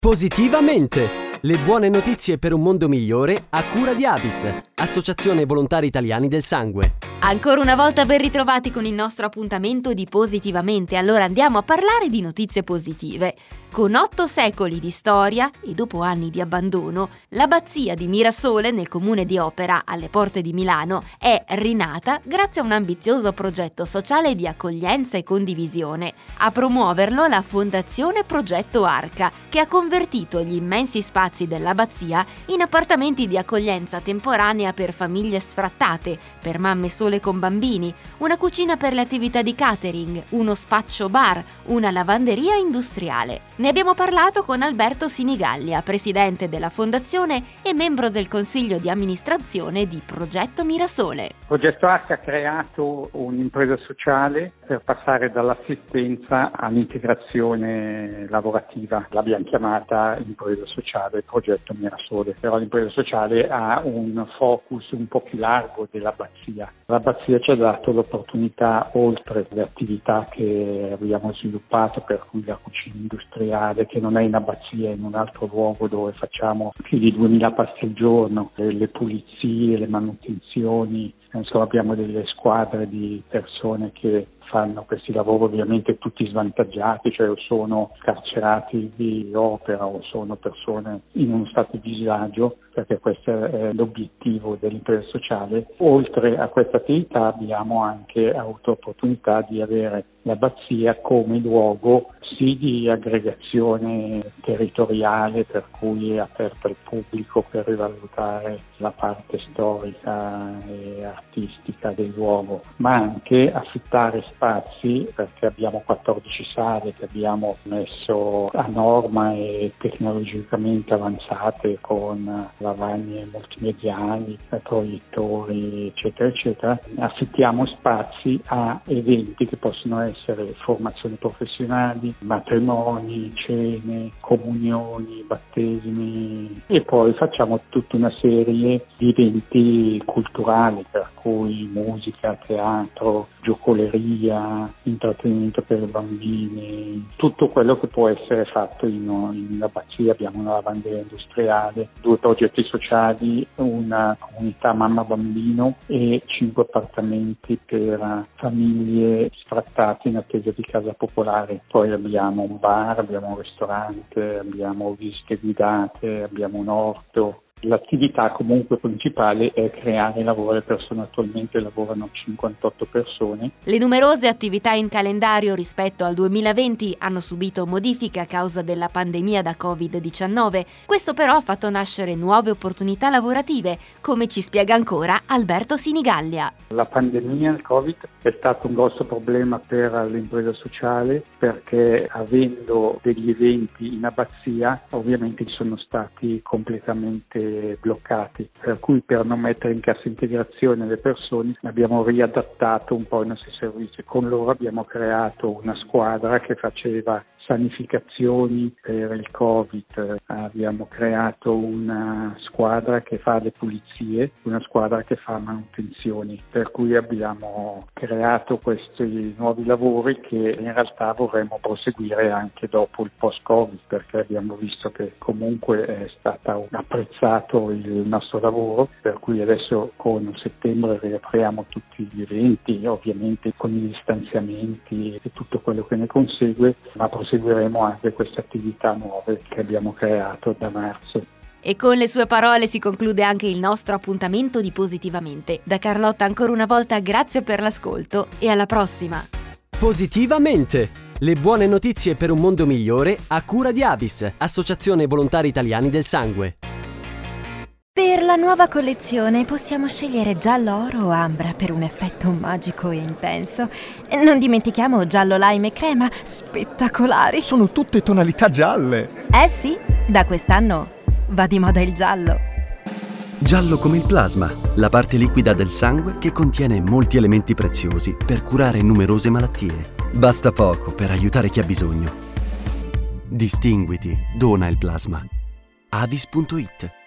Positivamente! Le buone notizie per un mondo migliore a cura di Avis, Associazione Volontari Italiani del Sangue. Ancora una volta ben ritrovati con il nostro appuntamento di Positivamente. Allora andiamo a parlare di notizie positive. Con otto secoli di storia e dopo anni di abbandono, l'abbazia di Mirasole nel comune di Opera, alle porte di Milano, è rinata grazie a un ambizioso progetto sociale di accoglienza e condivisione. A promuoverlo la Fondazione Progetto Arca, che ha convertito gli immensi spazi dell'abbazia in appartamenti di accoglienza temporanea per famiglie sfrattate, per mamme sole con bambini, una cucina per le attività di catering, uno spaccio bar, una lavanderia industriale. Ne abbiamo parlato con Alberto Sinigallia, presidente della fondazione e membro del consiglio di amministrazione di Progetto Mirasole. Progetto Arca ha creato un'impresa sociale per passare dall'assistenza all'integrazione lavorativa. L'abbiamo chiamata impresa sociale Progetto Mirasole, però l'impresa sociale ha un focus un po' più largo dell'abbazia. L'abbazia ci ha dato l'opportunità, oltre le attività che abbiamo sviluppato, per cui la cucina industriale, reale che non è in abbazia, è in un altro luogo dove facciamo più di 2000 passi al giorno, le pulizie, le manutenzioni, insomma abbiamo delle squadre di persone che fanno questi lavori ovviamente tutti svantaggiati, cioè o sono carcerati di opera o sono persone in uno stato di disagio, perché questo è l'obiettivo dell'impresa sociale. Oltre a questa attività abbiamo anche avuto opportunità di avere l'abbazia come luogo sì di aggregazione territoriale per cui è aperta al pubblico per rivalutare la parte storica e artistica del luogo, ma anche affittare spazi perché abbiamo 14 sale che abbiamo messo a norma e tecnologicamente avanzate con lavagne multimediali, proiettori eccetera eccetera. Affittiamo spazi a eventi che possono essere formazioni professionali, matrimoni, cene, comunioni, battesimi e poi facciamo tutta una serie di eventi culturali per cui musica, teatro, giocoleria, intrattenimento per bambini, tutto quello che può essere fatto in, in abbazia. Abbiamo una lavanderia industriale, due progetti sociali, una comunità mamma-bambino e cinque appartamenti per famiglie sfrattate in attesa di casa popolare. Poi abbiamo un bar, abbiamo un ristorante, abbiamo visite guidate, abbiamo un orto, L'attività comunque principale è creare lavoro, le persone attualmente lavorano 58 persone. Le numerose attività in calendario rispetto al 2020 hanno subito modifiche a causa della pandemia da Covid-19. Questo però ha fatto nascere nuove opportunità lavorative, come ci spiega ancora Alberto Sinigallia. La pandemia, il Covid, è stato un grosso problema per l'impresa sociale perché avendo degli eventi in abbazia ovviamente sono stati completamente bloccati, per cui per non mettere in cassa integrazione le persone abbiamo riadattato un po' i nostri servizi. Con loro abbiamo creato una squadra che faceva sanificazioni per il Covid, abbiamo creato una squadra che fa le pulizie, una squadra che fa manutenzioni, per cui abbiamo creato questi nuovi lavori che in realtà vorremmo proseguire anche dopo il post-Covid, perché abbiamo visto che comunque è stato apprezzato il nostro lavoro, per cui adesso con settembre riapriamo tutti gli eventi, ovviamente con i distanziamenti e tutto quello che ne consegue, ma proseguiremo seguiremo anche queste attività nuove che abbiamo creato da marzo. E con le sue parole si conclude anche il nostro appuntamento di Positivamente. Da Carlotta ancora una volta grazie per l'ascolto e alla prossima. Positivamente! Le buone notizie per un mondo migliore a cura di Avis, Associazione Volontari Italiani del Sangue. Per la nuova collezione possiamo scegliere giallo oro o ambra per un effetto magico e intenso. Non dimentichiamo giallo lime e crema, spettacolari. Sono tutte tonalità gialle. Eh sì, da quest'anno va di moda il giallo. Giallo come il plasma, la parte liquida del sangue che contiene molti elementi preziosi per curare numerose malattie. Basta poco per aiutare chi ha bisogno. Distinguiti, dona il plasma. avis.it